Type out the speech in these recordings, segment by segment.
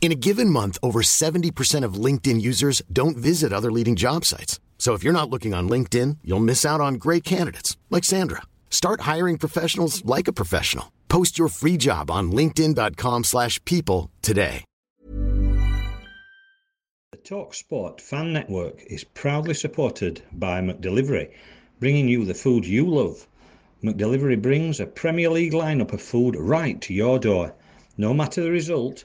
In a given month, over 70% of LinkedIn users don't visit other leading job sites. So if you're not looking on LinkedIn, you'll miss out on great candidates like Sandra. Start hiring professionals like a professional. Post your free job on linkedin.com/people today. The Talk Sport Fan Network is proudly supported by McDelivery, bringing you the food you love. McDelivery brings a Premier League lineup of food right to your door. No matter the result,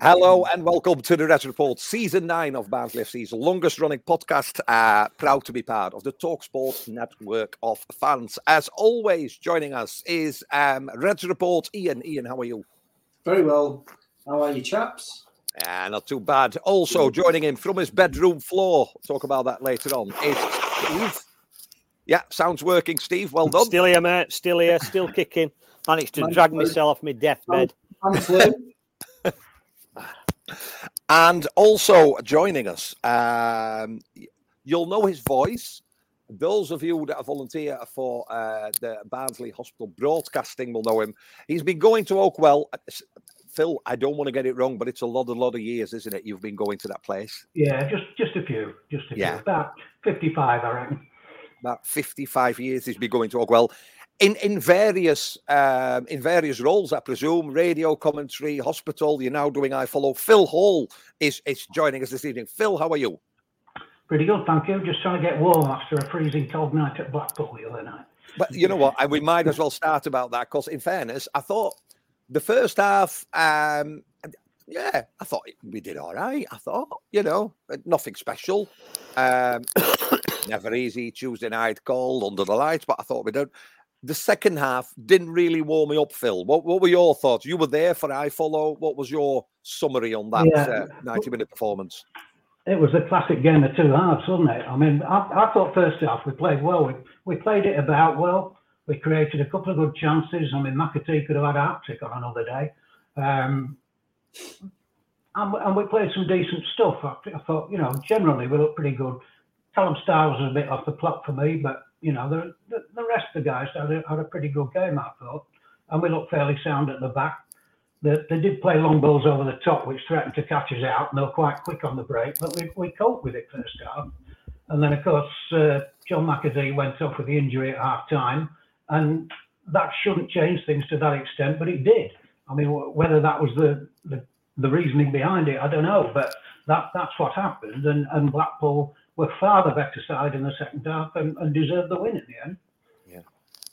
Hello and welcome to the Red Report, season nine of Barnsley FC's longest running podcast. Uh, proud to be part of the Talksport network of fans. As always, joining us is um, Red Report Ian. Ian, how are you? Very well. How are you, chaps? Yeah, not too bad. Also joining him from his bedroom floor, talk about that later on, is Steve. Yeah, sounds working, Steve. Well done. Still here, mate. Still here. Still kicking. Managed to Man drag flu. myself off my deathbed. I'm flu. And also joining us, um, you'll know his voice. Those of you that volunteer for uh, the Barnsley Hospital broadcasting will know him. He's been going to Oakwell. Phil, I don't want to get it wrong, but it's a lot, a lot of years, isn't it? You've been going to that place. Yeah, just just a few, just a Yeah. few. About fifty-five, I reckon. About 55 years he's been going to Oakwell. In in various um, in various roles, I presume, radio commentary, hospital. You're now doing I follow. Phil Hall is is joining us this evening. Phil, how are you? Pretty good, thank you. Just trying to get warm after a freezing cold night at Blackpool the other night. But you know what? We might as well start about that because, in fairness, I thought the first half, um, yeah, I thought we did all right. I thought, you know, nothing special. Um, never easy. Tuesday night cold under the lights, but I thought we did. The second half didn't really warm me up, Phil. What, what were your thoughts? You were there for I follow. What was your summary on that Yeah. uh, 90 minute performance? It was a classic game of two halves, wasn't it? I mean, I, I thought first half we played well. We, we played it about well. We created a couple of good chances. I mean, McAtee could have had a hat trick on another day. Um, and, we- and we played some decent stuff. I, I thought, you know, generally we looked pretty good. Callum Styles was a bit off the plot for me, but, you know, the, the, the rest of the guys had a, had a pretty good game, I thought. And we looked fairly sound at the back. They, they did play long balls over the top, which threatened to catch us out, and they were quite quick on the break, but we, we coped with it first half. And then, of course, uh, John McAtee went off with the injury at half time, and that shouldn't change things to that extent, but it did. I mean, whether that was the, the, the reasoning behind it, I don't know, but that, that's what happened. And, and Blackpool were far the better side in the second half and, and deserved the win in the end. Yeah.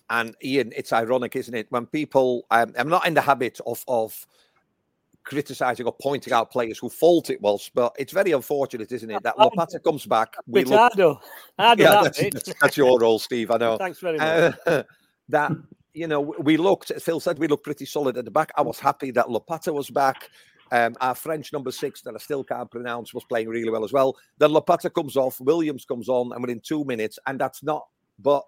And Ian, it's ironic, isn't it? When people, um, I'm not in the habit of of criticizing or pointing out players who fault it was, but it's very unfortunate, isn't it, that Lopata comes back. We Bit look, harder. Harder yeah, that that's, that's, that's your role, Steve. I know. Thanks very much. Uh, that you know, we looked. Phil said we looked pretty solid at the back. I was happy that Lopata was back. Um, our French number six, that I still can't pronounce, was playing really well as well. Then Lopata comes off, Williams comes on, and within two minutes, and that's not. But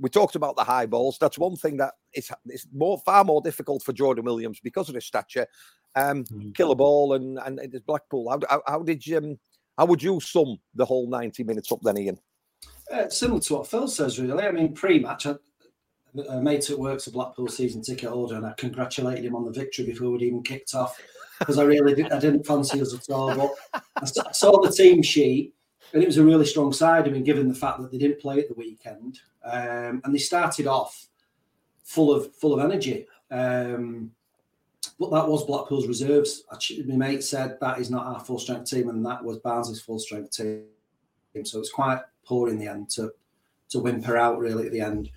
we talked about the high balls. That's one thing that is is more far more difficult for Jordan Williams because of his stature. Um, kill a ball and and it is Blackpool. How, how, how did you um, how would you sum the whole ninety minutes up then, Ian? Uh, similar to what Phil says, really. I mean, pre-match, I, a mate at work's a Blackpool season ticket holder, and I congratulated him on the victory before we'd even kicked off because I really did, I didn't fancy us at all. But I saw the team sheet, and it was a really strong side. I mean, given the fact that they didn't play at the weekend, um, and they started off full of full of energy. Um, but that was Blackpool's reserves. My mate said that is not our full strength team, and that was Barnsley's full strength team. So it's quite poor in the end to to whimper out really at the end.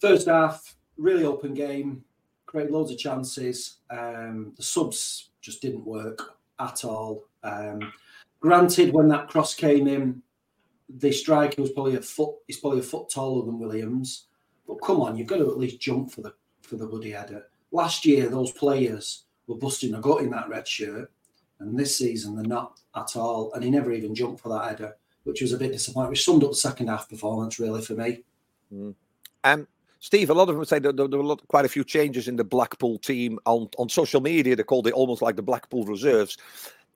First half, really open game, created loads of chances. Um, the subs just didn't work at all. Um, granted, when that cross came in, the striker was probably a foot. He's probably a foot taller than Williams. But come on, you've got to at least jump for the for the bloody header. Last year, those players were busting a gut in that red shirt, and this season they're not at all. And he never even jumped for that header, which was a bit disappointing. Which summed up the second half performance really for me. Mm. Um, Steve, a lot of them say that there, were quite a few changes in the Blackpool team on, on social media. They called it almost like the Blackpool reserves.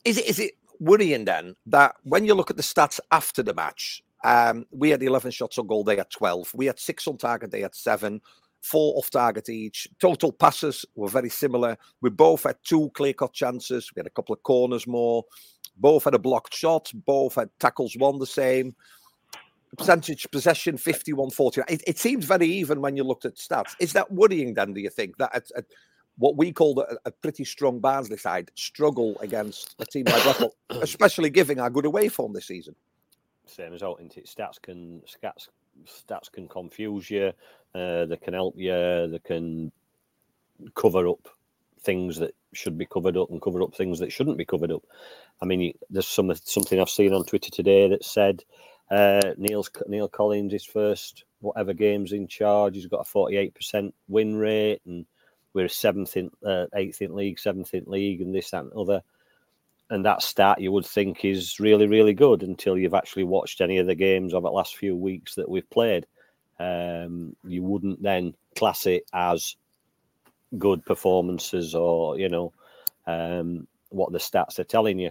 Is it is it worrying then that when you look at the stats after the match, um, we had 11 shots on goal, they had 12. We had six on target, they had seven, four off target each. Total passes were very similar. We both had two clear cut chances. We had a couple of corners more. Both had a blocked shot. Both had tackles one the same. Percentage possession 51 40. It, it seems very even when you looked at stats. Is that worrying then, do you think? That at, at what we called a, a, pretty strong Barnsley side struggle against a team like Blackpool, especially giving our good away form this season? Same result, isn't it? Stats can stats stats can confuse you. Uh, they can help you. They can cover up things that should be covered up and cover up things that shouldn't be covered up. I mean, there's some something I've seen on Twitter today that said uh, Neil's Neil Collins his first whatever games in charge. He's got a 48% win rate, and we're seventh in uh, eighth in league, seventh in league, and this that, and other and that stat you would think is really, really good until you've actually watched any of the games of the last few weeks that we've played. Um, you wouldn't then class it as good performances or you know um, what the stats are telling you.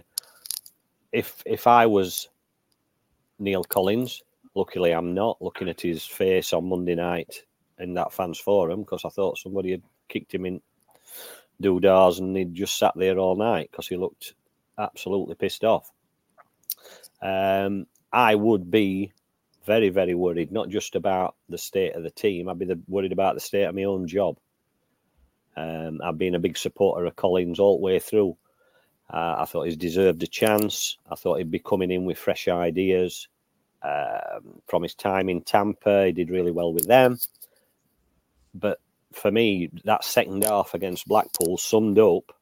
If if I was Neil Collins, luckily I'm not looking at his face on Monday night in that fans forum because I thought somebody had kicked him in doodars and he'd just sat there all night because he looked absolutely pissed off. Um, I would be very, very worried, not just about the state of the team. I'd be the, worried about the state of my own job. Um, I've been a big supporter of Collins all the way through. Uh, I thought he's deserved a chance. I thought he'd be coming in with fresh ideas. Um, from his time in Tampa, he did really well with them. But for me, that second half against Blackpool summed up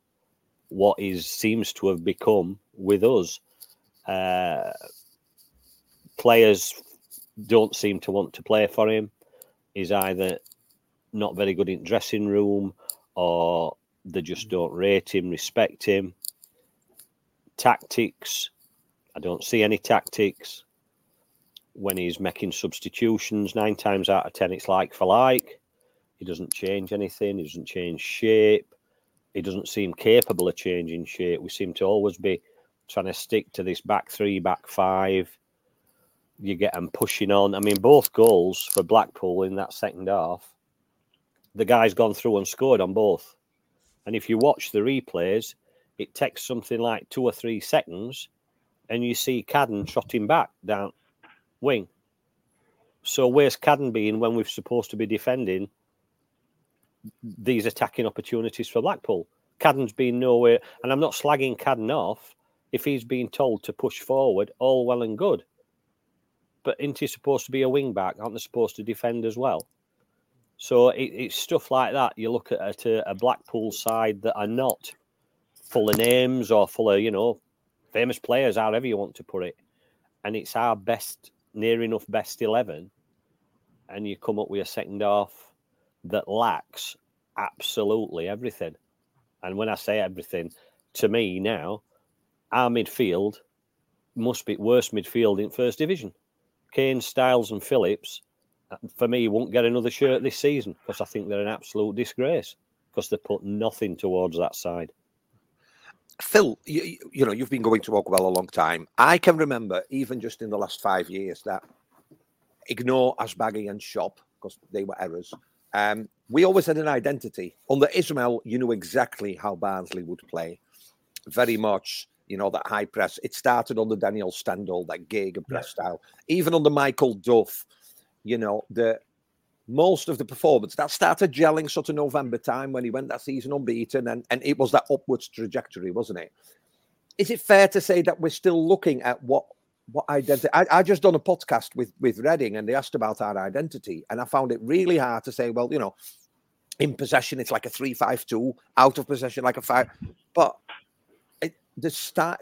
what is seems to have become with us. Uh, players don't seem to want to play for him. He's either not very good in dressing room or they just don't rate him, respect him. Tactics, I don't see any tactics. When he's making substitutions, nine times out of ten, it's like for like. He doesn't change anything, he doesn't change shape he doesn't seem capable of changing shape. We seem to always be trying to stick to this back three, back five. You get them pushing on. I mean, both goals for Blackpool in that second half, the guy's gone through and scored on both. And if you watch the replays, it takes something like two or three seconds, and you see Cadden trotting back down wing. So where's Cadden being when we're supposed to be defending these attacking opportunities for Blackpool. Cadden's been nowhere, and I'm not slagging Cadden off if he's being told to push forward, all well and good. But isn't he supposed to be a wing back? Aren't they supposed to defend as well? So it, it's stuff like that. You look at, a, a Blackpool side that are not full of names or full of, you know, famous players, however you want to put it. And it's our best, near enough best 11. And you come up with a second half that lacks absolutely everything. And when I say everything, to me now, our midfield must be worst midfield in first division. Kane, Styles, and Phillips, uh, for me, won't get another shirt this season because I think they're an absolute disgrace because they put nothing towards that side. Phil, you, you know, you've been going to Oakwell a long time. I can remember, even just in the last five years, that ignore Asbaghi and Schopp because they were errors. Um, we always had an identity. Under Ismaël, you knew exactly how Barnsley would play. Very much, you know, that high press. It started under Daniel Stendel, that gig and press yeah. style. Even under Michael Duff, you know, the most of the performance that started gelling sort of November time when he went that season unbeaten, and, and it was that upwards trajectory, wasn't it? Is it fair to say that we're still looking at what what identity. I, I just done a podcast with with Reading, and they asked about our identity, and I found it really hard to say. Well, you know, in possession it's like a three-five-two, out of possession like a five. But it, the start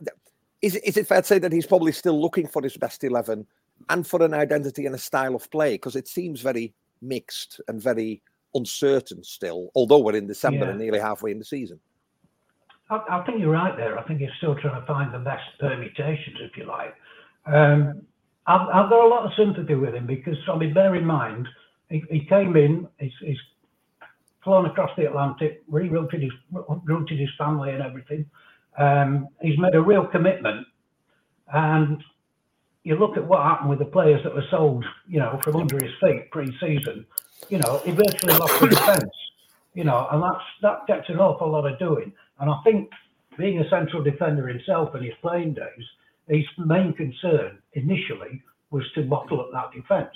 is is it fair to say that he's probably still looking for his best eleven and for an identity and a style of play because it seems very mixed and very uncertain still. Although we're in December Yeah. and nearly halfway in the season. I, I think you're right there. I think he's still trying to find the best permutations, if you like. Um, I've, I've got a lot of sympathy with him because, I mean, bear in mind, he, he came in, he's, he's flown across the Atlantic, rerouted his, routed his family and everything. Um, he's made a real commitment. And you look at what happened with the players that were sold, you know, from under his feet pre-season. You know, he virtually lost the defence. You know, and that's that gets an awful lot of doing. And I think being a central defender himself in his playing days, his main concern initially was to bottle up that defence.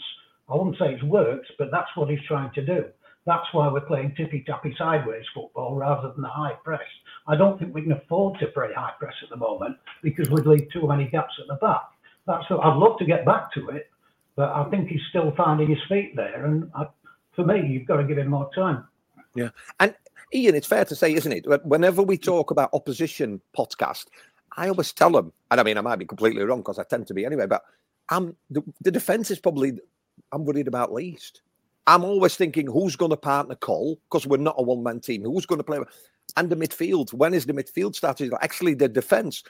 I wouldn't say it's worked, but that's what he's trying to do. That's why we're playing tippy tappy sideways football rather than the high press. I don't think we can afford to play high press at the moment because we'd leave too many gaps at the back. That's I'd love to get back to it, but I think he's still finding his feet there. And I, for me, you've got to give him more time. Yeah. And Ian, it's fair to say, isn't it? Whenever we talk about opposition podcast, I always tell them, and I mean, I might be completely wrong because I tend to be anyway, but I'm the, the defense is probably I'm worried about least. I'm always thinking who's going to partner Cole because we're not a one man team. Who's going to play? And the midfield. When is the midfield started? Actually, the defense.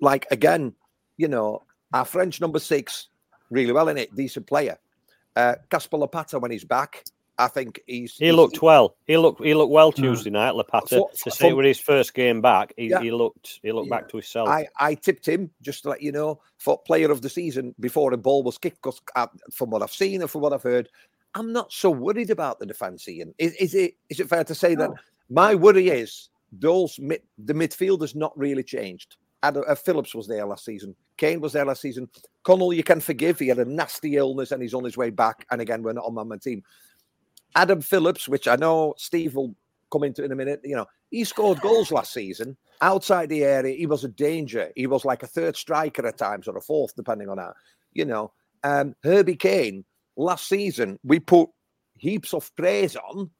Like again, you know, our French number six, really well in it, decent player. Uh, Casper Lopata when he's back, I think he's He he's- looked well. He looked he looked well Tuesday night, Lopata. For- to say it for- was his first game back, he, Yeah. he looked he looked Yeah. back to himself. I, I tipped him just to let you know for player of the season before a ball was kicked. Because from what I've seen and from what I've heard, I'm not so worried about the defence. Ian, is, is it is it fair to say that my worry is those mid, the midfield has not really changed. Adam, uh, Phillips was there last season. Kane was there last season. Connell, you can forgive. He had a nasty illness and he's on his way back. And again, we're not on my team. Adam Phillips, which I know Steve will come into in a minute, you know, he scored goals last season outside the area. He was a danger. He was like a third striker at times or a fourth, depending on how, you know. Um, Herbie Kane, last season, we put heaps of praise on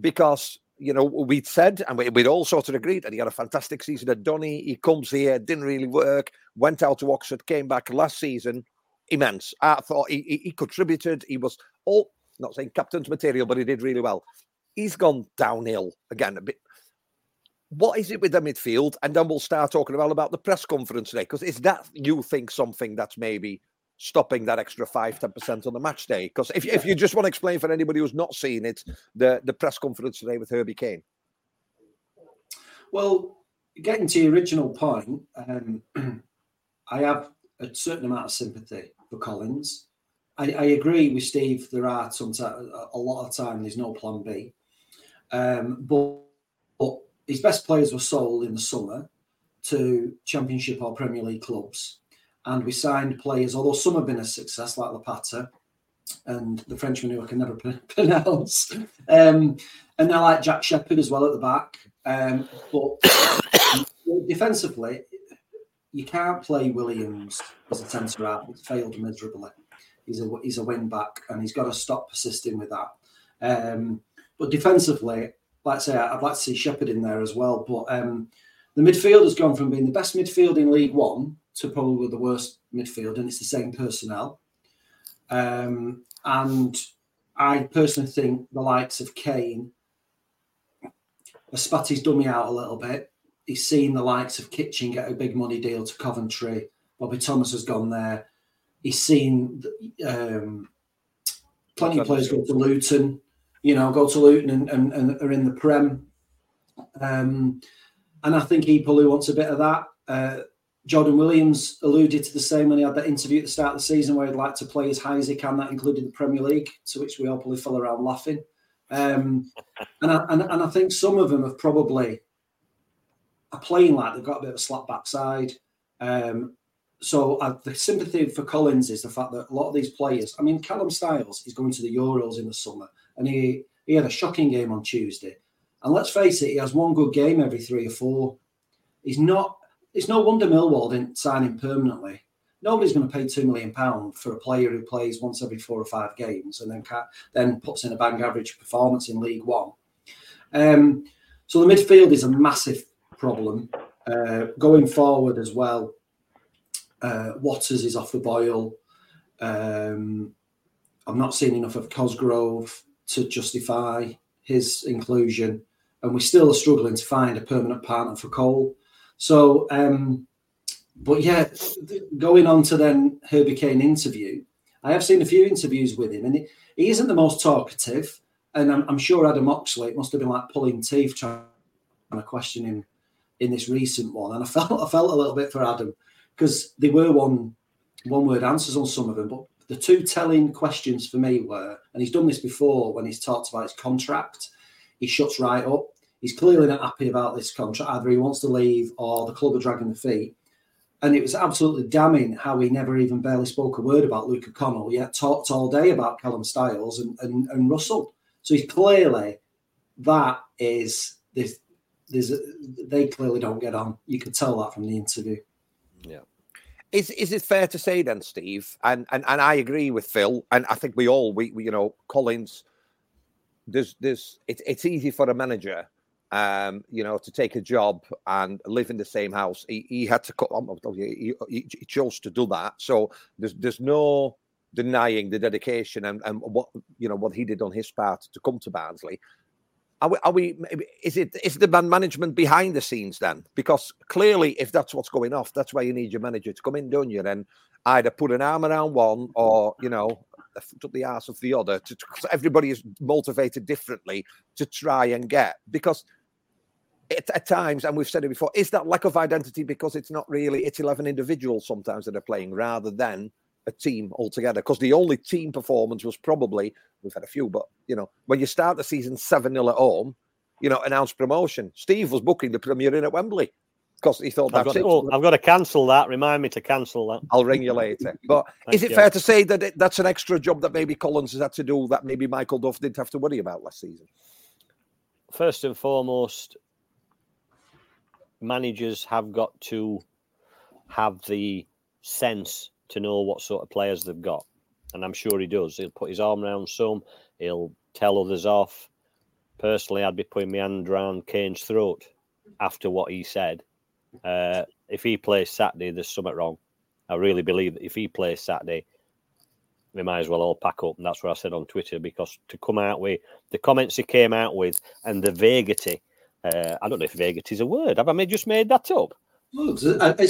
because, you know, we'd said and we, we'd all sort of agreed that he had a fantastic season at Donny. He comes here, didn't really work, went out to Oxford, came back last season, immense. I thought he, he, he contributed. He was all, not saying captain's material, but he did really well. He's gone downhill again a bit. What is it with the midfield? And then we'll start talking about, about the press conference today. Because is that you think something that's maybe stopping that extra 5 10% on the match day? Because if, if you just want to explain for anybody who's not seen it, the, the press conference today with Herbie Kane. Well, getting to your original point, um, I have a certain amount of sympathy for Collins. I, I agree with Steve. There are sometimes a lot of time there's no plan B, um, but, but his best players were sold in the summer to Championship or Premier League clubs, and we signed players. Although some have been a success, like Lopata and the Frenchman who I can never pronounce, um, and they're like Jack Shepherd as well at the back. Um, but defensively, you can't play Williams as a centre half. It's failed miserably. He's a he's a wing back, and he's got to stop persisting with that. Um, but defensively, like I say, I'd like to see Shepherd in there as well. But um, the midfield has gone from being the best midfield in League One to probably the worst midfield, and it's the same personnel. Um, and I personally think the likes of Kane, Spatty's done me out a little bit. He's seen the likes of Kitching get a big money deal to Coventry. Bobby Thomas has gone there. He's seen um, plenty of players go to Luton, you know, go to Luton and, and, and are in the Prem. Um, and I think Epaloo wants a bit of that. Uh, Jordan Williams alluded to the same when he had that interview at the start of the season where he'd like to play as high as he can, that included the Premier League, to which we all probably fell around laughing. Um, and, I, and, and I think some of them have probably are playing like they've got a bit of a slap backside. Um, so the sympathy for Collins is the fact that a lot of these players, I mean, Callum Styles is going to the Euros in the summer, and he, he had a shocking game on Tuesday. And let's face it, he has one good game every three or four. He's not. It's no wonder Millwall didn't sign him permanently. nobody's going to pay two million pound for a player who plays once every four or five games and then then puts in a bang average performance in League One. Um, so the midfield is a massive problem uh, going forward as well. Uh, Watters is off the boil. Um, I'm not seeing enough of Cosgrove to justify his inclusion, and we still are struggling to find a permanent partner for Cole. So, um, but yeah, going on to then Herbie Kane interview, I have seen a few interviews with him, and he, he isn't the most talkative. And I'm, I'm, sure Adam Oxley, it must have been like pulling teeth trying to question him in this recent one. And I felt I felt a little bit for Adam because they were one one word answers on some of them, but the two telling questions for me were, and he's done this before when he's talked about his contract, he shuts right up. He's clearly not happy about this contract. Either he wants to leave or the club are dragging the feet. And it was absolutely damning how he never even barely spoke a word about Luca Connell, yet talked all day about Callum Styles and, and, and Russell. So he's clearly that is this. There's they clearly don't get on. You could tell that from the interview. Yeah. Is is it fair to say then, Steve? And and, and I agree with Phil, and I think we all we, we you know Collins. There's there's it's it's easy for a manager, um, you know, to take a job and live in the same house. He, he had to cut. He, he, he chose to do that. So there's there's no denying the dedication and, and what you know what he did on his part to come to Barnsley. Are we, are we? Is it is the man management behind the scenes then? Because clearly, if that's what's going off, that's why you need your manager to come in, don't you? And either put an arm around one, or you know, up the ass of the other. To, everybody is motivated differently to try and get because it, at times, and we've said it before, is that lack of identity because it's not really it's eleven individuals sometimes that are playing rather than a team altogether because the only team performance was probably we've had a few, but you know when you start the season seven 0 at home, you know announced promotion. Steve was booking the Premier in at Wembley because he thought I've got, it. Oh, I've got to cancel that. Remind me to cancel that. I'll ring you later. But is it you. fair to say that it, that's an extra job that maybe Collins has had to do that maybe Michael Duff didn't have to worry about last season? First and foremost, managers have got to have the sense to know what sort of players they've got. And I'm sure he does. He'll put his arm around some, he'll tell others off. Personally, I'd be putting my hand around Kane's throat after what he said. Uh, if he plays Saturday, there's something wrong. I really believe that if he plays Saturday, we might as well all pack up. And that's what I said on Twitter because to come out with the comments he came out with and the vagity, uh, I don't know if vagity is a word. Have I made, just made that up? Oh, it's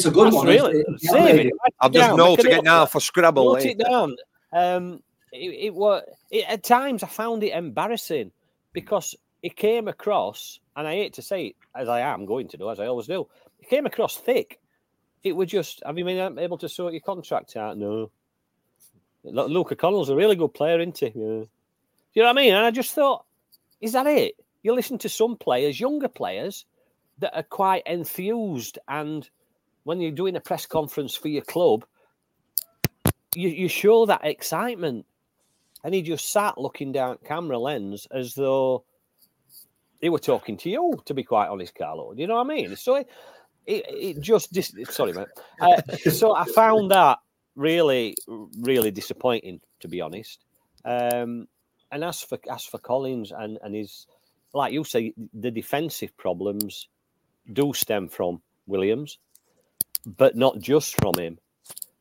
a good That's one. really It's- save it. I'll just down, note make it now for Scrabble Note it down. Um, it, it was it, at times I found it embarrassing because it came across, and I hate to say it as I am going to do, as I always do. It came across thick. It was just, have you been able to sort your contract out? No. Lu- Luca Connell's a really good player, isn't he? Yeah. Do you know what I mean? And I just thought, is that it? You listen to some players, younger players, that are quite enthused, and when you're doing a press conference for your club, you, you show that excitement. And he just sat looking down camera lens as though he were talking to you, to be quite honest, Carlo. Do you know what I mean? So it, it, it just, dis- sorry, mate. Uh, so I found that really, really disappointing, to be honest. Um, and as for as for Collins and, and his, like you say, the defensive problems do stem from Williams, but not just from him.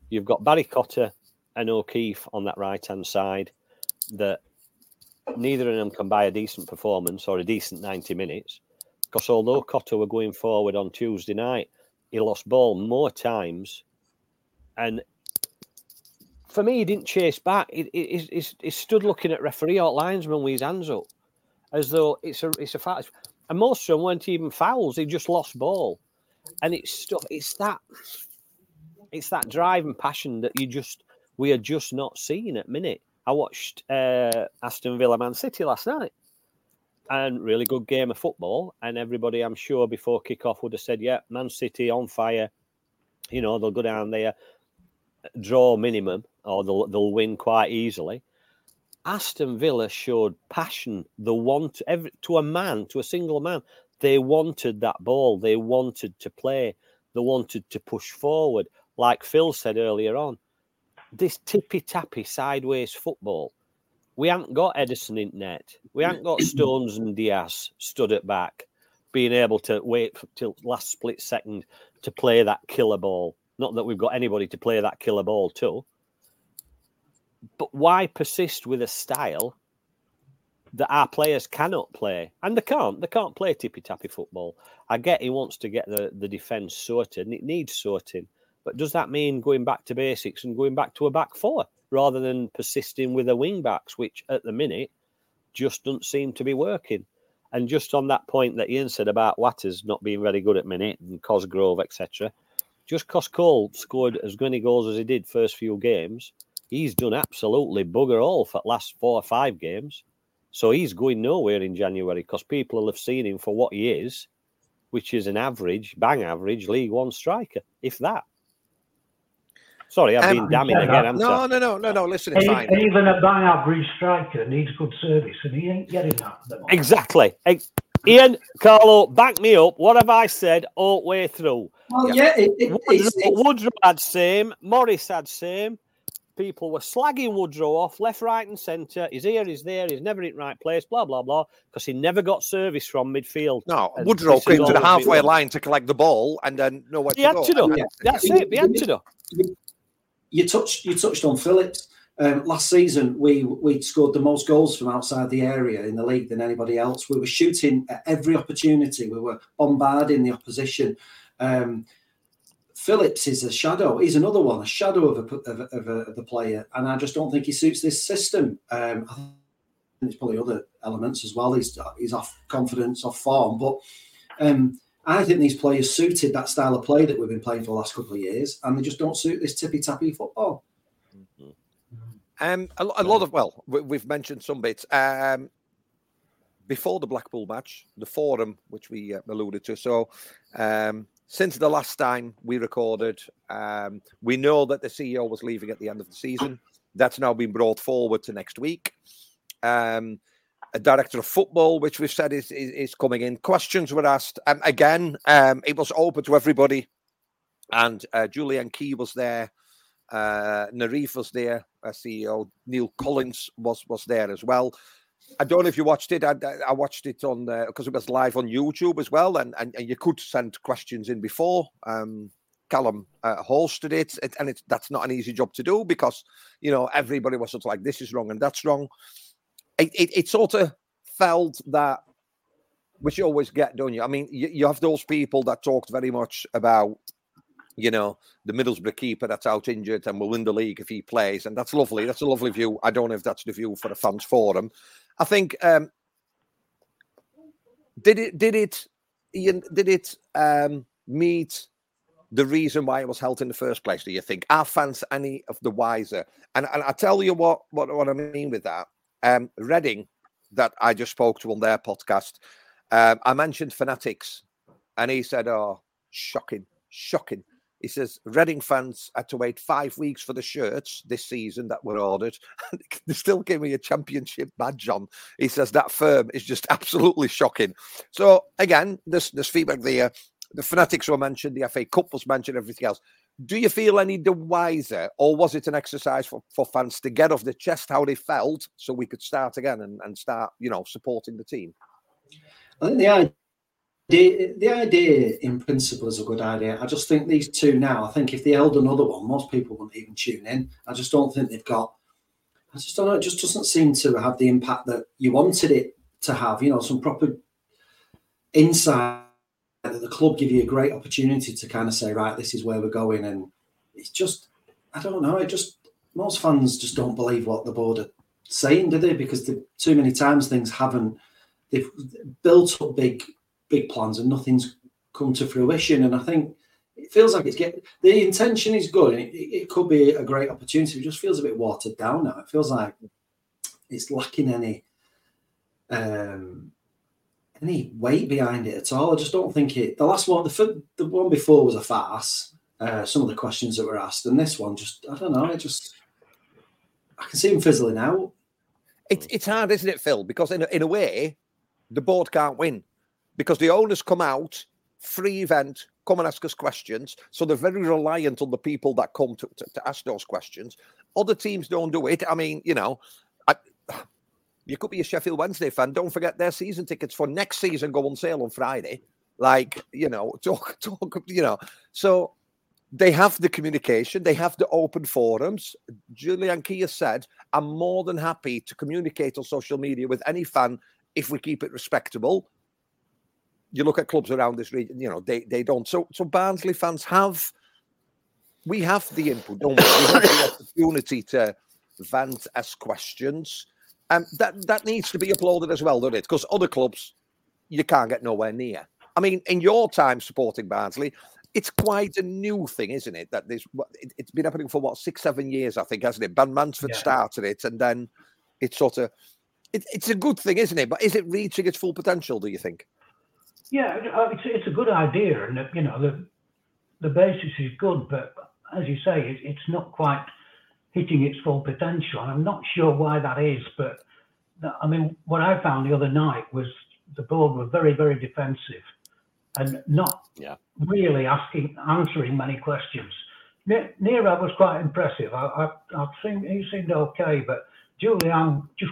You've got Barry Cotter and O'Keeffe on that right hand side that neither of them can buy a decent performance or a decent 90 minutes. Because although Cotter were going forward on Tuesday night, he lost ball more times. And for me, he didn't chase back. He, he, he, he stood looking at referee or linesman with his hands up as though it's a it's a fact. And most of them weren't even fouls. they just lost ball. And it's stuff. It's that. It's that drive and passion that you just we are just not seeing at minute. I watched uh, Aston Villa Man City last night, and really good game of football. And everybody, I'm sure, before kick-off would have said, "Yeah, Man City on fire." You know, they'll go down there, draw minimum, or they'll they'll win quite easily. Aston Villa showed passion. The want every, to a man, to a single man. They wanted that ball. They wanted to play. They wanted to push forward. like Phil said earlier on, this tippy tappy sideways football. We haven't got Ederson in net. We haven't got Stones and Dias stood at back, being able to wait for, till last split second to play that killer ball. Not that we've got anybody to play that killer ball to. But why persist with a style that our players cannot play? And they can't. They can't play tippy tappy football. I get he wants to get the, the defence sorted, and it needs sorting. But does that mean going back to basics and going back to a back four rather than persisting with the wing backs, which at the minute just doesn't seem to be working? And just on that point that Ian said about Watters not being very good at minute and Cosgrove, etc., just because Cole scored as many goals as he did first few games, he's done absolutely bugger all for the last four or five games. So he's going nowhere in January because people will have seen him for what he is, which is an average, bang average League One striker, if that. Sorry, I've been Um, damning again. I'm No, no, no, no, no. Listen, it's fine. Even a bang average striker needs good service, and he ain't getting that. at. Exactly. Ex- Ian, Carlo, back me up. What have I said all the way through? Well, yeah, it, it, Woodrow, it's, it's, Woodrow had same, Morris had same. People were slagging Woodrow off left, right, and centre. He's here, he's there, he's never in the right place, blah, blah, blah, because he never got service from midfield. No, And Woodrow came to the halfway done. line to collect the ball and then know where He to had go. to do. And- That's it, he had to do. you touched you touched on Phillips. Um, last season, we we scored the most goals from outside the area in the league than anybody else. We were shooting at every opportunity. We were bombarding the opposition. Um, Phillips is a shadow. He's another one, a shadow of a, of, a, of, a, of the player, and I just don't think he suits this system. Um, I think there's probably other elements as well. He's he's off confidence, off form, but um, I think these players suited that style of play that we've been playing for the last couple of years, and they just don't suit this tippy tappy football. Um, a, a lot of well, we, we've mentioned some bits. Um, before the Blackpool match, the forum which we uh, alluded to. So, um, since the last time we recorded, um, we know that the CEO was leaving at the end of the season. That's now been brought forward to next week. Um, a director of football, which we've said is is, is coming in. Questions were asked. Um, again, um, it was open to everybody, and uh, Julie-Anne Quay was there. Uh, Neerav was there, uh, CEO. Neil Collins was was there as well. I don't know if you watched it. I, I watched it on because it was live on YouTube as well, and, and, and you could send questions in before. Um, Callum uh, hosted it, it and it's that's not an easy job to do because you know everybody was sort of like this is wrong and that's wrong. It it, it sort of felt that which you always get, don't you? I mean, you, you have those people that talked very much about you know, the Middlesbrough keeper that's out injured and will win the league if he plays. And that's lovely. That's a lovely view. I don't know if that's the view for the fans forum. I think um did it did it did it um meet the reason why it was held in the first place, do you think? Are fans any of the wiser? And and I tell you what what, what I mean with that. Um Reading that I just spoke to on their podcast, um, I mentioned fanatics and he said, Oh, shocking, shocking. He says Reading fans had to wait five weeks for the shirts this season that were ordered. they still gave me a championship badge on. He says that firm is just absolutely shocking. So again, this this feedback there. The fanatics were mentioned, the FA Cup was mentioned, everything else. Do you feel any the wiser, or was it an exercise for, for fans to get off the chest how they felt so we could start again and, and start, you know, supporting the team? I think the idea, the idea in principle is a good idea. I just think these two now. I think if they held another one, most people wouldn't even tune in. I just don't think they've got. I just don't know. It just doesn't seem to have the impact that you wanted it to have. You know, some proper insight that the club give you a great opportunity to kind of say, right, this is where we're going, and it's just, I don't know. It just most fans just don't believe what the board are saying, do they? Because the, too many times things haven't. They've built up big, big plans and nothing's come to fruition. And I think it feels like it's getting the intention is good. It, it could be a great opportunity. It just feels a bit watered down now. It feels like it's lacking any um any weight behind it at all. I just don't think it. The last one, the the one before was a farce. Uh, some of the questions that were asked, and this one just I don't know. It just I can see him fizzling out. It's it's hard, isn't it, Phil? Because in a, in a way, the board can't win because the owners come out free event, come and ask us questions. So they're very reliant on the people that come to, to, to ask those questions. Other teams don't do it. I mean, you know, I, you could be a Sheffield Wednesday fan. Don't forget their season tickets for next season go on sale on Friday. Like, you know, talk, talk, you know. So they have the communication, they have the open forums. Julie-Anne Quay said, I'm more than happy to communicate on social media with any fan if we keep it respectable. You look at clubs around this region, you know, they, they don't. So so Barnsley fans have we have the input, don't we? We have the opportunity to vent, ask questions. And that that needs to be applauded as well, doesn't it? Because other clubs you can't get nowhere near. I mean, in your time supporting Barnsley, it's quite a new thing, isn't it? That this it, has been happening for what six, seven years, I think, hasn't it? Ben Mansford yeah. started it, and then it's sort of it, it's a good thing, isn't it? But is it reaching its full potential? Do you think? Yeah, it's it's a good idea, and you know the the basis is good, but as you say, it, it's not quite hitting its full potential. I'm not sure why that is, but I mean, what I found the other night was the board were very, very defensive and not yeah. really asking, answering many questions. Neerav was quite impressive. I, I, I think he seemed okay, but Julie-Anne just.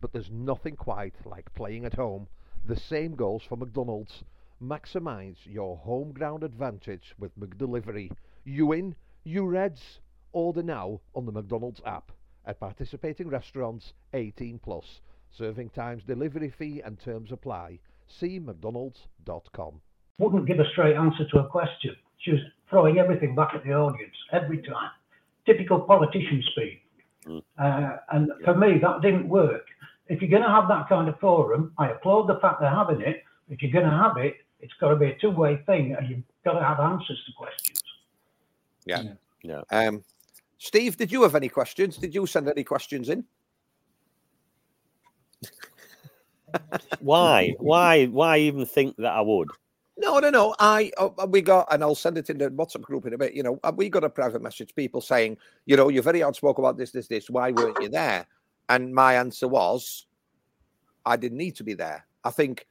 but there's nothing quite like playing at home the same goes for McDonald's. Maximize your home ground advantage with McDelivery. You in, you Reds. Order now on the McDonald's app. At participating restaurants, 18 plus. Serving times, delivery fee and terms apply. See mcdonalds.com. Wouldn't give a straight answer to a question. She was throwing everything back at the audience every time. Typical politician speak. Mm. Uh, and for me, that didn't work if you're going to have that kind of forum, I applaud the fact they're having it. If you're going to have it, it's got to be a two-way thing, and you've got to have answers to questions. Yeah, yeah. Um, Steve, did you have any questions? Did you send any questions in? why? Why? Why even think that I would? No, no, no. I uh, we got, and I'll send it in the WhatsApp group in a bit. You know, uh, we got a private message, people saying, you know, you're very outspoken about this, this, this. Why weren't you there? And my answer was, I didn't need to be there. I think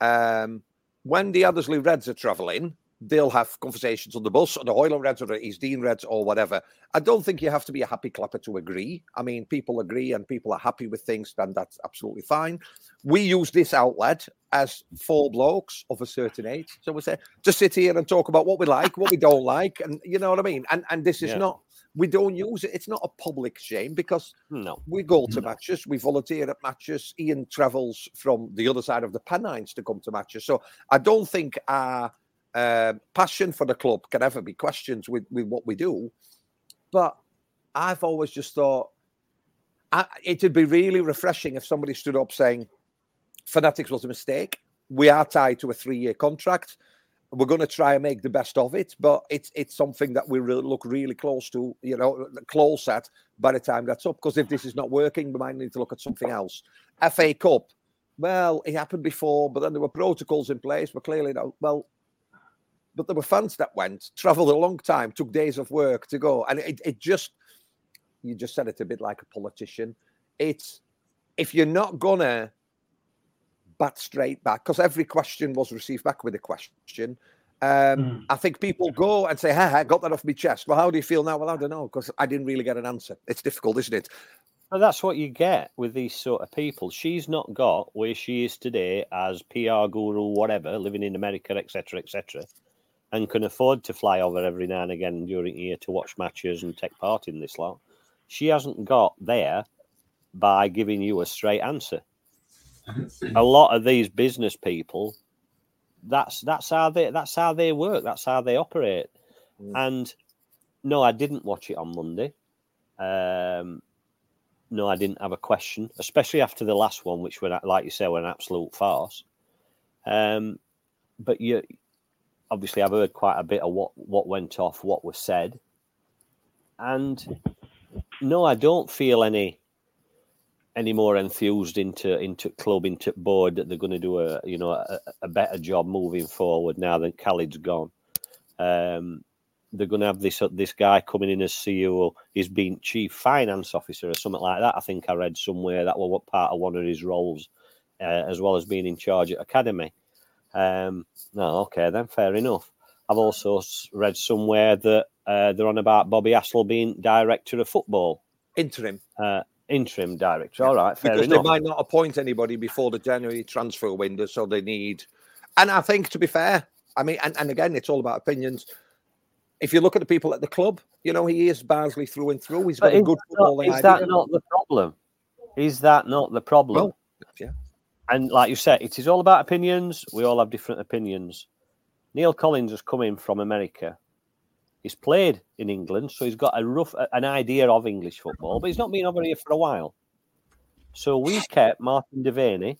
um, when the Elderslie Reds are travelling, they'll have conversations on the bus, or the Hoyland Reds, or the East Dean Reds, or whatever. I don't think you have to be a happy clapper to agree. I mean, people agree and people are happy with things, then that's absolutely fine. We use this outlet as four blokes of a certain age. So we say, just sit here and talk about what we like, what we don't like, and you know what I mean? And and this is yeah. not we don't use it. It's not a public shame because no, we go to no. matches, we volunteer at matches. Ian travels from the other side of the Pennines to come to matches. So I don't think our uh, Uh, passion for the club can ever be questioned with, with what we do. But I've always just thought I, it'd be really refreshing if somebody stood up saying, Fanatics was a mistake. We are tied to a three year contract we're going to try and make the best of it, but it's it's something that we look really close to, you know, close at by the time that's up. Because if this is not working, we might need to look at something else. FA Cup, well, it happened before, but then there were protocols in place. But clearly, no, well, but there were fans that went, travelled a long time, took days of work to go, and it, it just, you just said it a bit like a politician. It's if you're not gonna bat straight back because every question was received back with a question. Um, mm. I think people go and say, "Ha, I got that off my chest." Well, how do you feel now? Well, I don't know because I didn't really get an answer. It's difficult, isn't it? Well, that's what you get with these sort of people. She's not got where she is today as PR guru, whatever, living in America, etc., etc., and can afford to fly over every now and again during the year to watch matches and take part in this lot. She hasn't got there by giving you a straight answer a lot of these business people, that's that's how they that's how they work. That's how they operate. Mm. And no, I didn't watch it on Monday. Um, no, I didn't have a question, especially after the last one, which were like you say, were an absolute farce. Um, but you obviously I've heard quite a bit of what what went off, what was said, and no, I don't feel any any more enthused into into club into board that they're going to do a you know a, a better job moving forward now that Khaled's gone. Um, they're going to have this this guy coming in as CEO. He's been chief finance officer or something like that. I think I read somewhere that was part of one of his roles, uh, as well as being in charge at academy. Um, no, okay, then fair enough. I've also read somewhere that uh, they're on about Bobby Hassell being director of football, interim, uh, interim director. All right, fair because enough. they might not appoint anybody before the January transfer window, so they need. And I think, to be fair, I mean, and, and again, it's all about opinions. If you look at the people at the club, you know, he is Barnsley through and through. He's got But a good that not- footballing Is idea. that not the problem? Is that not the problem? Well, yeah. And like you said, it is all about opinions. We all have different opinions. Neill Collins has come in from America. He's played in England, so he's got a rough an idea of English football, but he's not been over here for a while. So we kept Martin Devaney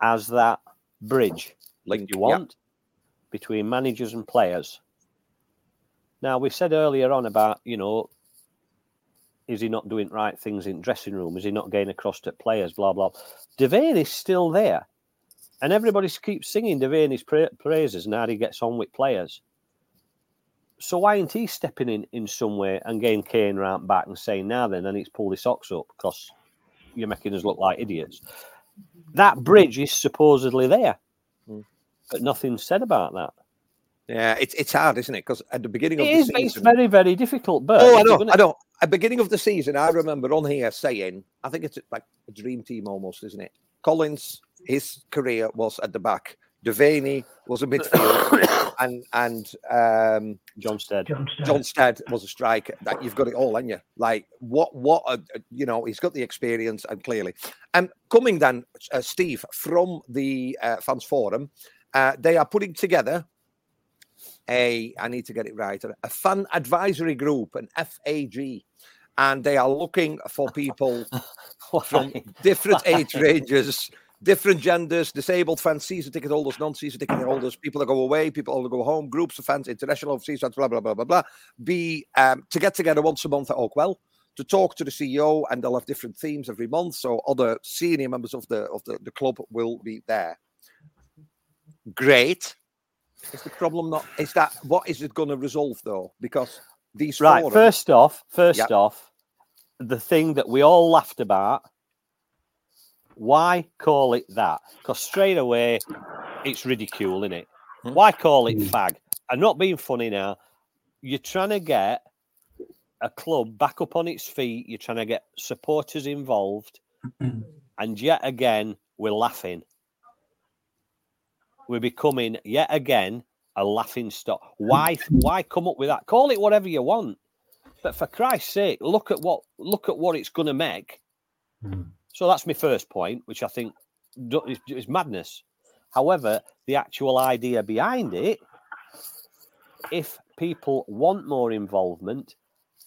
as that bridge, Link, you want, between managers and players. Now we said earlier on about you know, is he not doing right things in dressing room? Is he not getting across to players? Blah blah. Devaney's still there, and everybody keeps singing Devaney's pra- praises and how he gets on with players. So why ain't he stepping in in some way and getting Kane round back and saying, "Now then, I need to pull his socks up because you're making us look like idiots." That bridge is supposedly there, hmm. but nothing's said about that. Yeah, it's it's hard, isn't it? Because at the beginning of It the is. season, It's very, very difficult. But oh, I know, I know. At beginning of the season, I remember on here saying, I think it's like a dream team almost, isn't it? Collins, his career was at the back. Devaney was a midfield, and and um, John Stead. John Stead. Was a striker. That you've got it all, haven't you? Like what? What? A, a- you know, he's got the experience, and clearly, and coming then, uh, Steve from the uh, fans forum, uh, they are putting together a. I need to get it right. A fan advisory group, an FAG, and they are looking for people from different age ranges. Different genders, disabled fans, season ticket holders, non-season ticket holders, people that go away, people that go home, groups of fans, international overseas blah blah blah blah blah. Be um, to get together once a month at Oakwell to talk to the CEO, and they'll have different themes every month. So other senior members of the of the, the club will be there. Great. Is the problem not? Is that what is it going to resolve though? Because these Right. forums- First off, first Yep. off, the thing that we all laughed about. Why call it that? Because straight away, it's ridicule, isn't it? Hmm. Why call it hmm. fag? I'm not being funny now. You're trying to get a club back up on its feet. You're trying to get supporters involved, and yet again, we're laughing. We're becoming yet again a laughing stock. Why? Why come up with that? Call it whatever you want, but for Christ's sake, look at what look at what it's going to make. Hmm. So that's my first point, which I think is, is madness. However, the actual idea behind it, if people want more involvement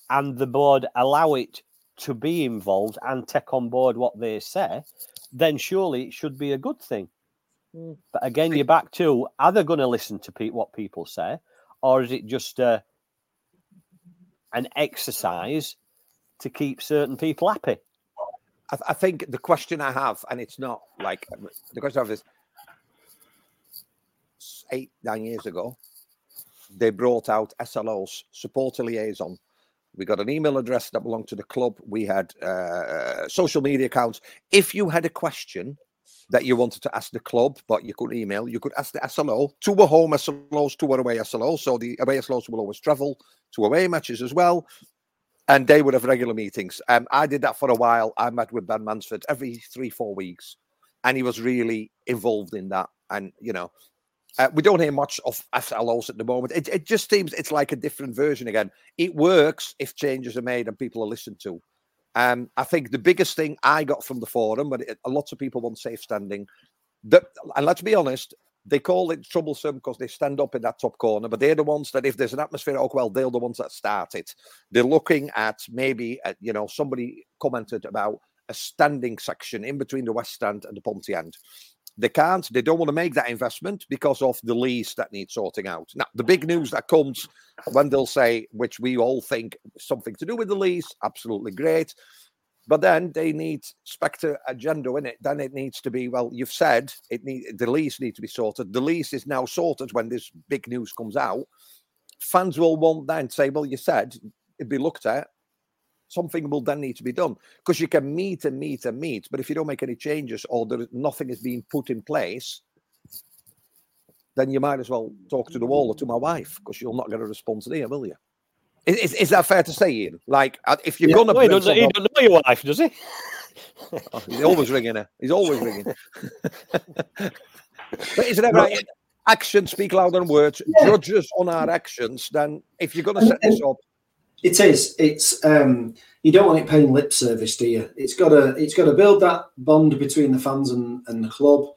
and the board allow it to be involved and take on board what they say, then surely it should be a good thing. But again, you're back to are they going to listen to pe- what people say, or is it just uh, an exercise to keep certain people happy? I, th- I think the question I have, and it's not like the question I have is eight, nine years ago, they brought out SLOs, supporter liaison. We got an email address that belonged to the club. We had uh, social media accounts. If you had a question that you wanted to ask the club, but you could email, you could ask the SLO. Two were home SLOs, two were away SLOs. So the away SLOs will always travel to away matches as well and they would have regular meetings. Um, I did that for a while. I met with Ben Mansford every three, four weeks, and he was really involved in that. And you know, uh, we don't hear much of SLOs at the moment. It, it just seems it's like a different version again. It works if changes are made and people are listened to. Um, I think the biggest thing I got from the forum, but it, lots of people want safe standing. The, and let's be honest, they call it troublesome because they stand up in that top corner, but they're the ones that, if there's an atmosphere at Oakwell, they're the ones that start it. They're looking at maybe, at, you know, somebody commented about a standing section in between the West Stand and the Ponty end. They can't, they don't want to make that investment because of the lease that needs sorting out. Now, the big news that comes when they'll say, which we all think something to do with the lease, absolutely great. But then they need Spectre agenda in it. Then it needs to be well. You've said it need the lease need to be sorted. The lease is now sorted when this big news comes out. Fans will want then say, well, you said it'd be looked at. Something will then need to be done because you can meet and meet and meet, but if you don't make any changes or there, nothing is being put in place, then you might as well talk to the wall or to my wife because you'll not get a response there, will you? Is, is that fair to say, Ian? Like, uh, if you're Yeah, gonna, well, he doesn't- he doesn't know your wife, does he? Oh, he's always ringing her. He's always ringing. but isn't that right? Actions speak louder than words. Judge us on our actions. Then, if you're going to set this up, It is. It's um, you don't want it paying lip service, do you? It's got to it's got to build that bond between the fans and, and the club,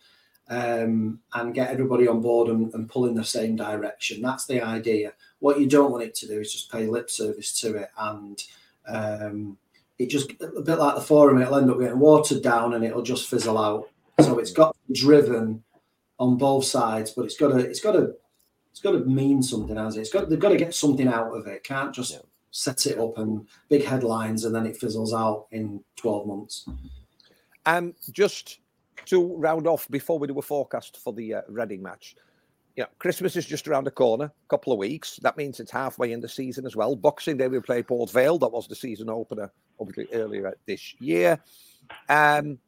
um, and get everybody on board and, and pull in the same direction. That's the idea. What you don't want it to do is just pay lip service to it, and um, it just a bit like the forum. It'll end up getting watered down, and it'll just fizzle out. So it's got to be driven on both sides, but it's got to it's got to it's got to mean something, has it? It's got they've got to get something out of it. It Can't just set it up and big headlines and then it fizzles out in twelve months. And just to round off before we do a forecast for the uh, Reading match. You know, Christmas is just around the corner, a couple of weeks. That means it's halfway in the season as well. Boxing Day, we play Port Vale. That was the season opener, obviously earlier this year. Um,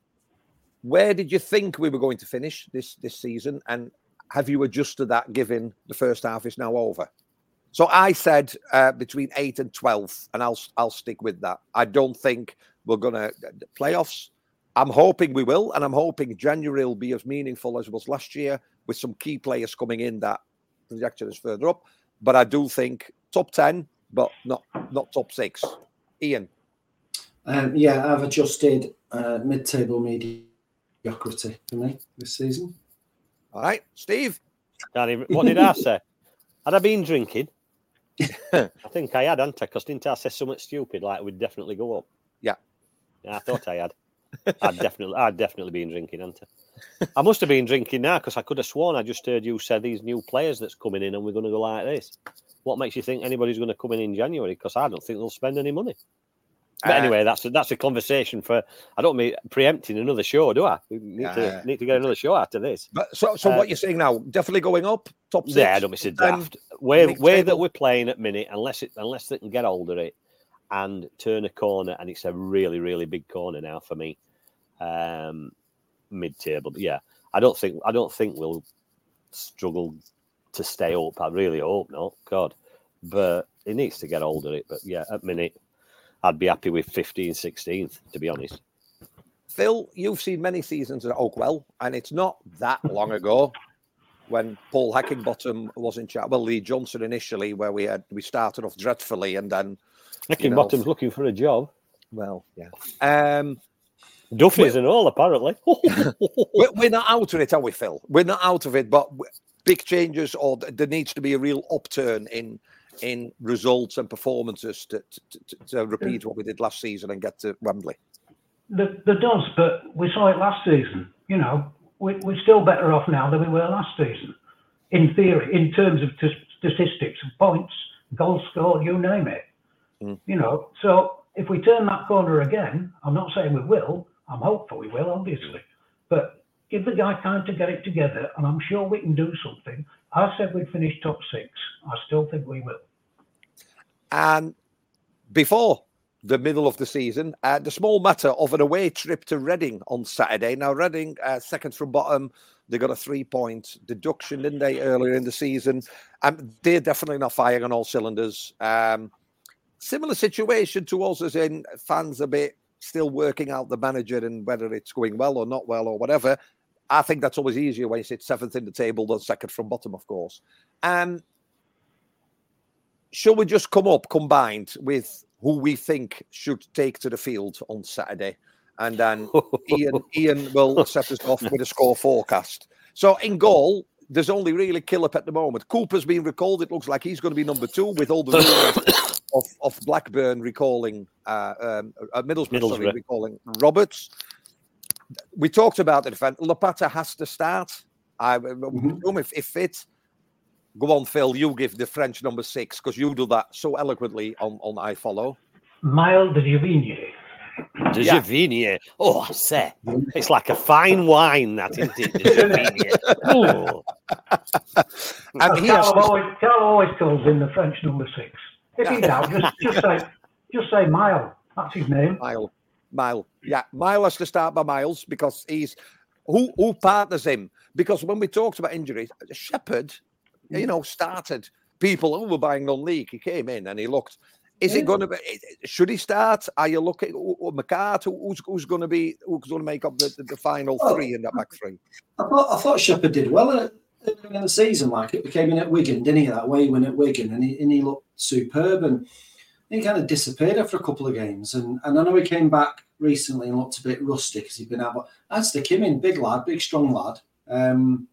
where did you think we were going to finish this this season, and have you adjusted that given the first half is now over? So I said uh, between eight and twelve, and I'll I'll stick with that. I don't think we're gonna the playoffs. I'm hoping we will, and I'm hoping January will be as meaningful as it was last year, with some key players coming in that projection is further up. But I do think top ten, but not not top six. Ian, Um, yeah, I've adjusted uh, mid-table mediocrity for me this season. all right, Steve. Can't even, what did I say? Had I been drinking? I think I had, hadn't I? Because didn't I say something stupid like we'd definitely go up? Yeah. Yeah, I thought I had. I'd definitely, I'd definitely been drinking, hadn't I? I must have been drinking now because I could have sworn I just heard you say these new players that's coming in and we're going to go like this. What makes you think anybody's going to come in in January? Because I don't think they'll spend any money. But Uh, anyway, that's a, that's a conversation for. I don't mean preempting another show, do I? We need Uh, to need to get another show after this. But so so Uh, what you're saying now? Definitely going up top six. Yeah, I don't miss a top 10, daft. Way, way that we're playing at minute, unless it unless they can get hold of it and turn a corner, and it's a really, really big corner now for me. Um, mid table, but yeah, I don't think I don't think we'll struggle to stay up. I really hope not. God, but it needs to get hold of it. But yeah, at minute, I'd be happy with 15th, 16th, to be honest. Phil, you've seen many seasons at Oakwell, and it's not that long ago when Paul Heckingbottom was in charge. Well, Lee Johnson initially, where we had we started off dreadfully, and then you know, looking for a job. Well, yeah. Um, Duffy's and all, apparently. we're not out of it, are we, Phil? We're not out of it, but big changes, or there needs to be a real upturn in in results and performances to, to, to, to repeat what we did last season and get to Wembley. There, there does, but we saw it last season. You know, we, we're still better off now than we were last season, in theory, in terms of t- statistics, points, goals scored, you name it. Mm. You know, so if we turn that corner again, I'm not saying we will. I'm hopeful we will, obviously, but give the guy time to get it together, and I'm sure we can do something. I said we'd finish top six. I still think we will. And before the middle of the season, uh, the small matter of an away trip to Reading on Saturday. Now, Reading, uh, second from bottom, they got a three point deduction, didn't they, earlier in the season? Um, they're definitely not firing on all cylinders. Um, similar situation to us, as in fans a bit still working out the manager and whether it's going well or not well or whatever. I think that's always easier when you sit seventh in the table than second from bottom, of course. Um, shall we just come up combined with who we think should take to the field on Saturday? And then Ian, Ian will set us off with a score forecast. So in goal, there's only really Killip at the moment. Cooper's been recalled. It looks like he's going to be number two with all the rumours of, of Blackburn recalling uh, um, uh, Middlesbrough, sorry, recalling Roberts. We talked about the defence. Lopata has to start. I assume if, if fit. Go on, Phil. You give the French number six because you do that so eloquently on, on iFollow. Mile de Gevigney. De Yeah. Gevigney. Oh, I say. It's like a fine wine, that, isn't it? De Gevigney. Oh. And he Carl, always, Carl always calls in the French number six. If he's out, just, just say just say Mile. That's his name. Mile, Mile, yeah, Mile has to start by Miles because he's who who partners him. Because when we talked about injuries, Shepherd, you know, started people who were buying non-league. He came in and he looked. Is it going to be? Should he start? Are you looking? McCart, who's who's going to be? Who's going to make up the, the, the final Oh. three in that back three? I thought I thought Shepherd did well at, in the season. Like it came in at Wigan, didn't he? That way win at Wigan, and he and he looked superb. And he kind of disappeared after a couple of games. And and I know he came back recently and looked a bit rusty because he'd been out. But I'd stick him in, big lad, big strong lad. Um,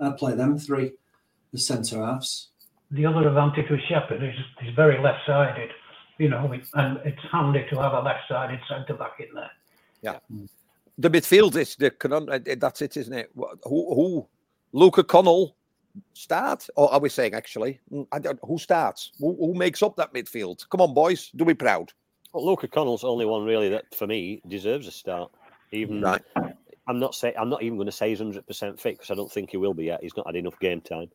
I'd play them three, the centre halves. The other advantage with Shepherd is he's very left-sided, you know, and it's handy to have a left-sided centre back in there. Yeah, the midfield is the canon. uh, That's it, isn't it? Who who? Luca Connell start, or are we saying actually? Mm, I don't, who starts? Who, who makes up that midfield? Come on, boys, do we proud? Well, Luca Connell's the only one really that for me deserves a start. Even Right. I'm not say I'm not even going to say he's hundred percent fit because I don't think he will be yet. He's not had enough game time.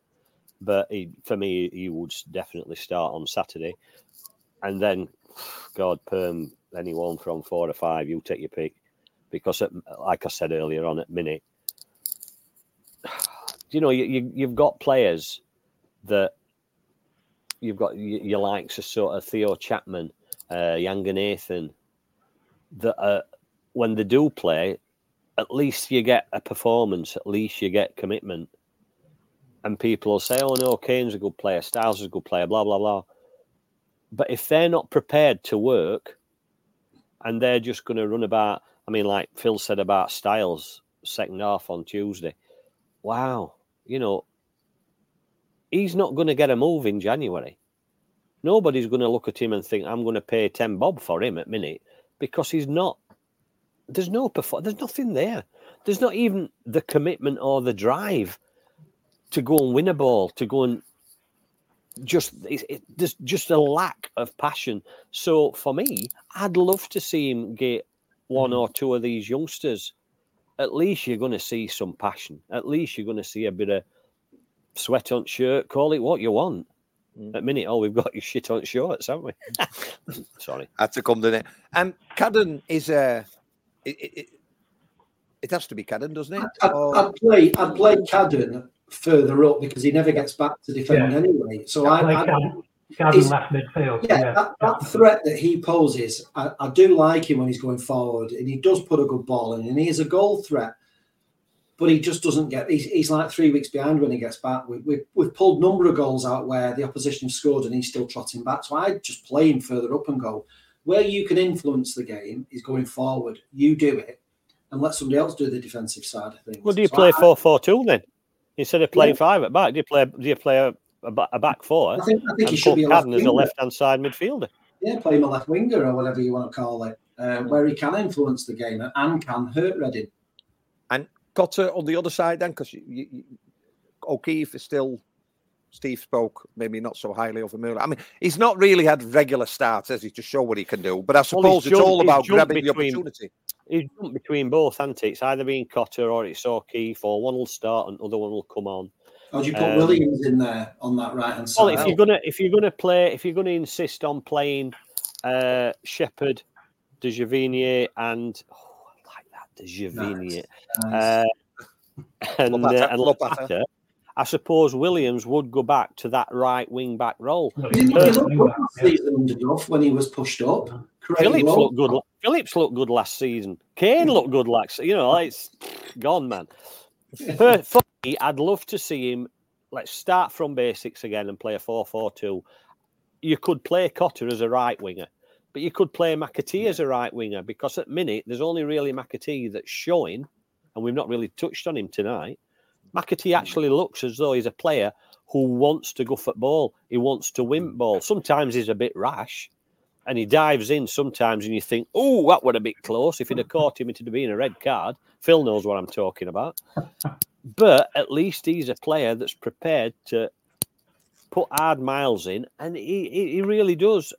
But he, for me, he would definitely start on Saturday, and then, God, perm anyone from four or five, you take your pick, because at, like I said earlier on, at minute, you know, you, you you've got players that you've got y- your likes of sort of Theo Chapman, uh, Younger Nathan, that when they do play, at least you get a performance, at least you get commitment. And people will say, oh no, Kane's a good player, Styles is a good player, blah, blah, blah. But if they're not prepared to work and they're just going to run about, I mean, like Phil said about Styles, second half on Tuesday, wow, you know, he's not going to get a move in January. Nobody's going to look at him and think, I'm going to pay 10 bob for him at minute because he's not. There's no perform. There's nothing there. There's not even the commitment or the drive to go and win a ball, to go and just it, it, there's just a lack of passion. So for me, I'd love to see him get one or two of these youngsters. At least you're going to see some passion. At least you're going to see a bit of sweat on shirt. Call it what you want. Mm. At minute, oh, we've got your shit on shorts, haven't we? Sorry. Had to come to it. And Cadden is a. it, it, it, it has to be Cadden, doesn't it? I'd, Or- I'd play I'd play Cadden further up because he never gets back to defend Yeah. anyway. So I I, play I Cadden, Cadden he's- left midfield. yeah, Yeah, That, that threat that he poses, I, I do like him when he's going forward, and he does put a good ball in, and he is a goal threat. But he just doesn't get. He's, he's like three weeks behind when he gets back. We, we, we've pulled number of goals out where the opposition have scored, and he's still trotting back. So I just play him further up and go where you can influence the game is going forward. You do it, and let somebody else do the defensive side of things. Well, do you So play I- four four two then instead of playing Yeah. five at back? Do you play? Do you play a, a, a back four? I think- I think he should put be a left Cadden as a left hand side midfielder. yeah, play him a left winger or whatever you want to call it, uh, where he can influence the game and can hurt Reading. And Cotter on the other side then, because you, you, you- O'Keeffe is still. Steve spoke maybe not so highly of him earlier. I mean, he's not really had regular starts, has he, to show what he can do? But I suppose he's it's jumped- all about jumped grabbing the opportunity. He's jumped between both, hasn't he? It's either being Cotter or it's O'Keeffe, or one will start and the other one will come on. Or do you put Um, Williams in there on that right hand side? Well, if you're gonna if you're gonna play if you're gonna insist on playing uh Shepherd, De Javinier, and oh, I like that De Javinier, Nice. uh, and Lopata, uh, and Lopata. Lopata, I suppose Williams would go back to that right wing back role. Didn't he look good last season under Duff when he was pushed up? Created Phillips looked good. Phillips looked good last season. Kane looked good last. You know, it's gone, man. For, for me, I'd love to see him. Let's start from basics again and play a 4-4-2. You could play Cotter as a right winger, but you could play McAtee as a right winger because at minute there's only really McAtee that's showing, and we've not really touched on him tonight. McAtee actually looks as though he's a player who wants to go football. He wants to win ball. Sometimes he's a bit rash and he dives in sometimes and you think, oh, that would a bit close. If he'd have caught him, it'd have been a red card. Phil knows what I'm talking about. But at least he's a player that's prepared to put hard miles in and he, he really does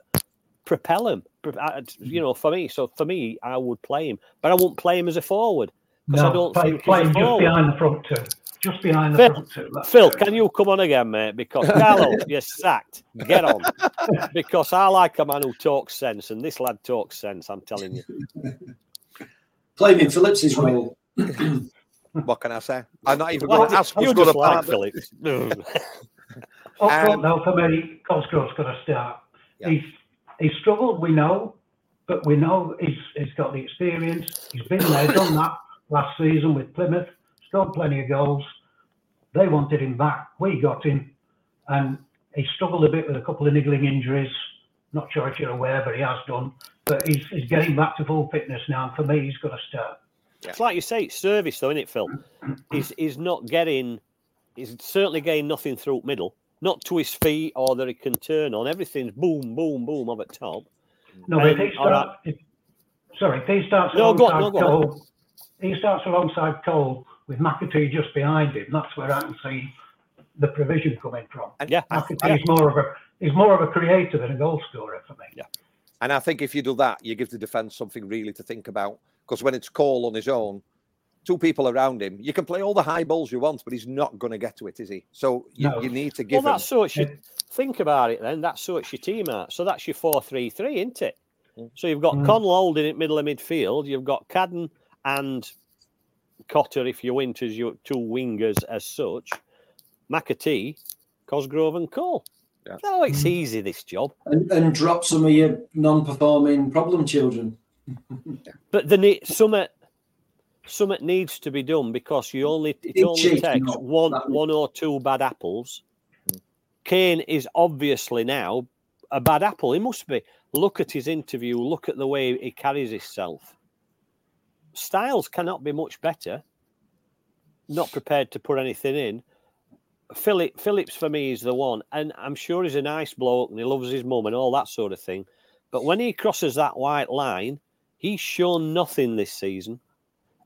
propel him. Uh, You know, for me, so for me, I would play him, but I wouldn't play him as a forward because No, I don't play, think play he's him just behind the front two. Just behind the Phil, front two. Phil, it. can you come on again, mate? Because Carlo, you're sacked. Get on. because I like a man who talks sense, and this lad talks sense. I'm telling you. Playing in Phillips's role. What can I say? I'm not even Well, going to ask you who's going just to like partner. Phillips. Up front, Um, though, for me, Cosgrove's got to start. Yeah. He's he's struggled, we know, but we know he's he's got the experience. He's been there, done that last season with Plymouth, scored plenty of goals. They wanted him back. We got him, and he struggled a bit with a couple of niggling injuries. Not sure if you're aware, but he has done. But he's, he's getting back to full fitness now. And for me, he's got to start. It's like you say, it's service, though, isn't it, Phil? He's, he's not getting, he's certainly getting nothing through middle, not to his feet or that he can turn on. Everything's boom, boom, boom up at top. No, but if Um, he all right. starts, if, sorry, if he starts No, alongside on, no, go on. Cole, he starts alongside Cole with McAtee just behind him. That's where I can see the provision coming from. And Yeah, McAtee's more of a he's more of a creator than a goal scorer for me. Yeah. And I think if you do that, you give the defence something really to think about. Because when it's Cole on his own, two people around him, you can play all the high balls you want, but he's not going to get to it, is he? So you, No. you need to give him. that's so it's your, think about it then. That's so it's your team out. So that's your 4 3 3, isn't it? So you've got Mm. Connell holding it middle of midfield. You've got Cadden and Cotter, if you went as your two wingers as such. McAtee, Cosgrove, and Cole. Yeah. Oh, it's mm. easy, this job. And, and drop some of your non-performing problem children. But the ne- summit summit needs to be done because you only it Big only takes no, one one or two bad apples. Mm. Kane is obviously now a bad apple. He must be. Look at his interview. Look at the way he carries himself. Styles cannot be much better. Not prepared to put anything in. Philip Phillips for me is the one, and I'm sure he's a nice bloke and he loves his mum and all that sort of thing. But when he crosses that white line, he's shown nothing this season,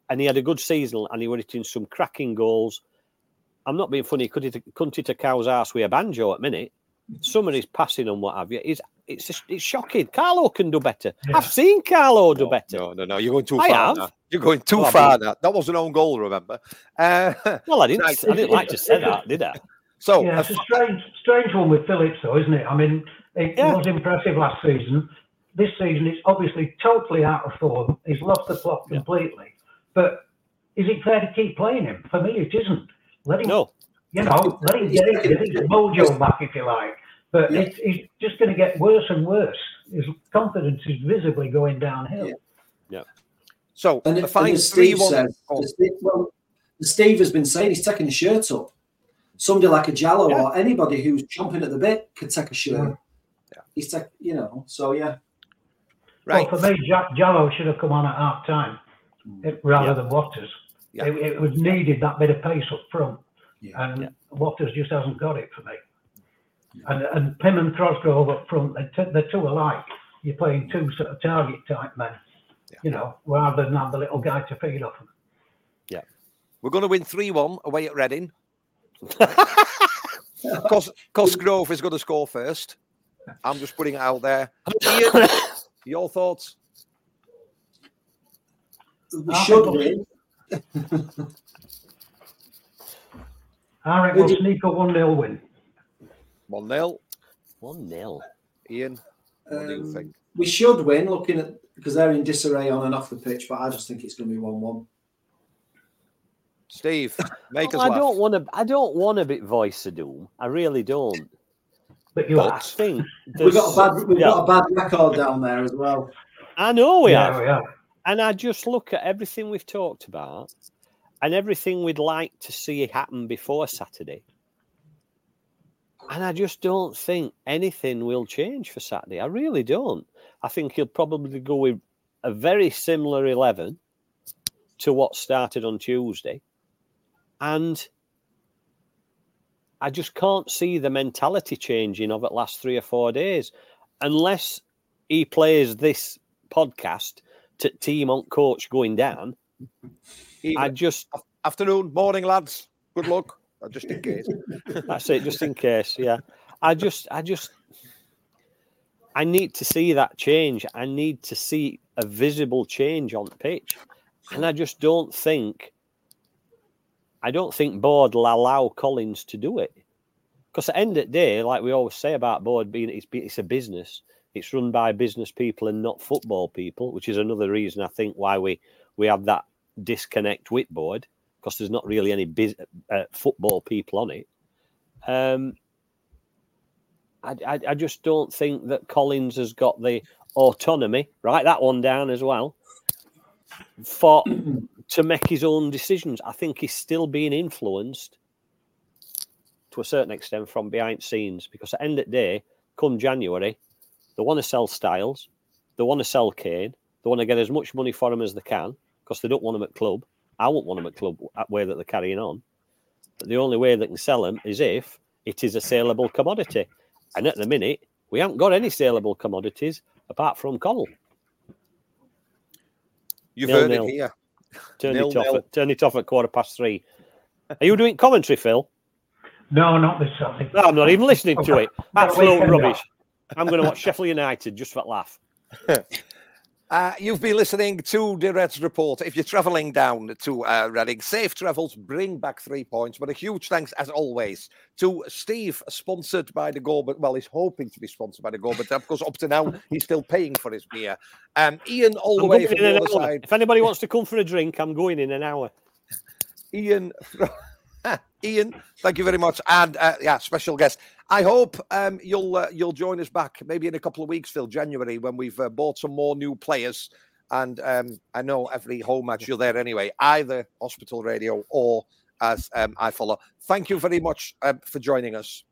and he had a good season and he went hitting some cracking goals. I'm not being funny. Could he couldn't hit a cow's ass with a banjo at minute? Some of his passing and what have you is it's just, it's shocking. Carlo can do better. I've seen Carlo do better. No, no, no. You're going too I far have. now. You're going too Well, far mean- now. That was an own goal, remember? Uh, Well, I didn't. I didn't like to say that, did I? so, Yeah, uh, it's a strange, strange one with Phillips, though, isn't it? I mean, it Yeah. was impressive last season. This season, it's obviously totally out of form. He's lost the plot completely. But is it fair to keep playing him? For me, it isn't. Let him, No. you know, let him get, it, get his mojo back, if you like. But Yeah. it's, it's just going to get worse and worse. His confidence is visibly going downhill. Yeah. so And, a it, fine and Steve says, as Steve, well, Steve has been saying, he's taking the shirt up. Somebody like a Jallo Yeah. or anybody who's chomping at the bit could take a shirt. Yeah. He's take, you know, so yeah. Right. Well, for me, Ja- Jallo should have come on at half time rather Yeah. than Watters. Yeah. It, it was needed that bit of pace up front, Yeah. and Yeah. Watters just hasn't got it for me. And and Pym and Cosgrove up front, they're, t- they're two alike. You're playing two sort of target type men, you know, rather than have the little guy to feed off them. Yeah. We're going to win 3 1 away at Reading. Cos, Cosgrove is going to score first. I'm just putting it out there. Ian, your thoughts? We I should win. I reckon we'll sneak a 1 0 win. 1 0. One nil. Ian, what do you Um, think? We should win, looking at because they're in disarray on and off the pitch, but I just think it's going to be one-one. Steve, make Well, us I laugh. don't want to. I don't want to be voice of doom. I really don't. But you But I are. think We've got a there's- bad, we've yeah. got a bad record down there as well. I know we yeah, have. we are. And I just look at everything we've talked about and everything we'd like to see happen before Saturday. And I just don't think anything will change for Saturday. I really don't. I think he'll probably go with a very similar 11 to what started on Tuesday. And I just can't see the mentality changing of it last three or four days, unless he plays this podcast to team on coach going down. Even- I just Afternoon, morning, lads. Good luck. Uh, Just in case. That's it, just in case. Yeah. I just, I just, I need to see that change. I need to see a visible change on the pitch. And I just don't think, I don't think Board will allow Collins to do it. Because at the end of the day, like we always say about Board being, it's, it's a business. It's run by business people and not football people, which is another reason I think why we, we have that disconnect with Board because there's not really any biz, uh, football people on it. Um, I, I, I just don't think that Collins has got the autonomy. Write that one down as well. For to make his own decisions, I think he's still being influenced to a certain extent from behind scenes. Because at the end of the day, come January, they want to sell Styles, they want to sell Kane, they want to get as much money for him as they can because they don't want him at club. I won't want them at club at way that they're carrying on. But the only way they can sell them is if it is a saleable commodity. And at the minute, we haven't got any saleable commodities apart from Connell. You've Nil, heard nil. it here. Turn Nil, it off. At, turn it off at quarter past three. Are you doing commentary, Phil? No, not this Saturday. No, I'm not even listening to it. Absolute rubbish. I'm going to watch Sheffield United just for that laugh. Uh, you've been listening to the Reds Report. If you're travelling down to uh, Reading, safe travels, bring back three points. But a huge thanks, as always, to Steve, sponsored by the Gorbet. Well, he's hoping to be sponsored by the Gorbet because up to now he's still paying for his beer. Um, Ian, all the I'm way from the other side. If anybody wants to come for a drink, I'm going in an hour. Ian, Ian, thank you very much, and uh, yeah, special guest. I hope um, you'll uh, you'll join us back maybe in a couple of weeks, Phil, January, when we've uh, bought some more new players. And um, I know every home match you're there anyway, either Hospital Radio or as um, iFollow. Thank you very much um, for joining us.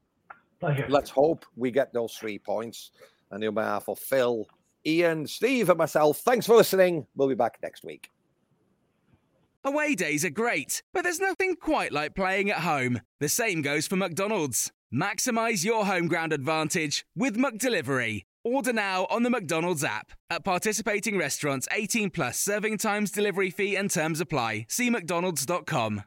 Pleasure. Let's hope we get those three points. And on behalf of Phil, Ian, Steve, and myself, thanks for listening. We'll be back next week. Away days are great, but there's nothing quite like playing at home. The same goes for McDonald's. Maximize your home ground advantage with McDelivery. Order now on the McDonald's app. At participating restaurants, 18 plus serving times, delivery fee, and terms apply. See McDonald's.com.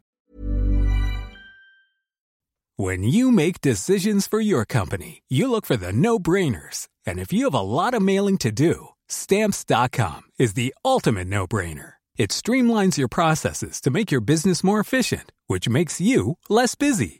When you make decisions for your company, you look for the no brainers. And if you have a lot of mailing to do, stamps.com is the ultimate no brainer. It streamlines your processes to make your business more efficient, which makes you less busy.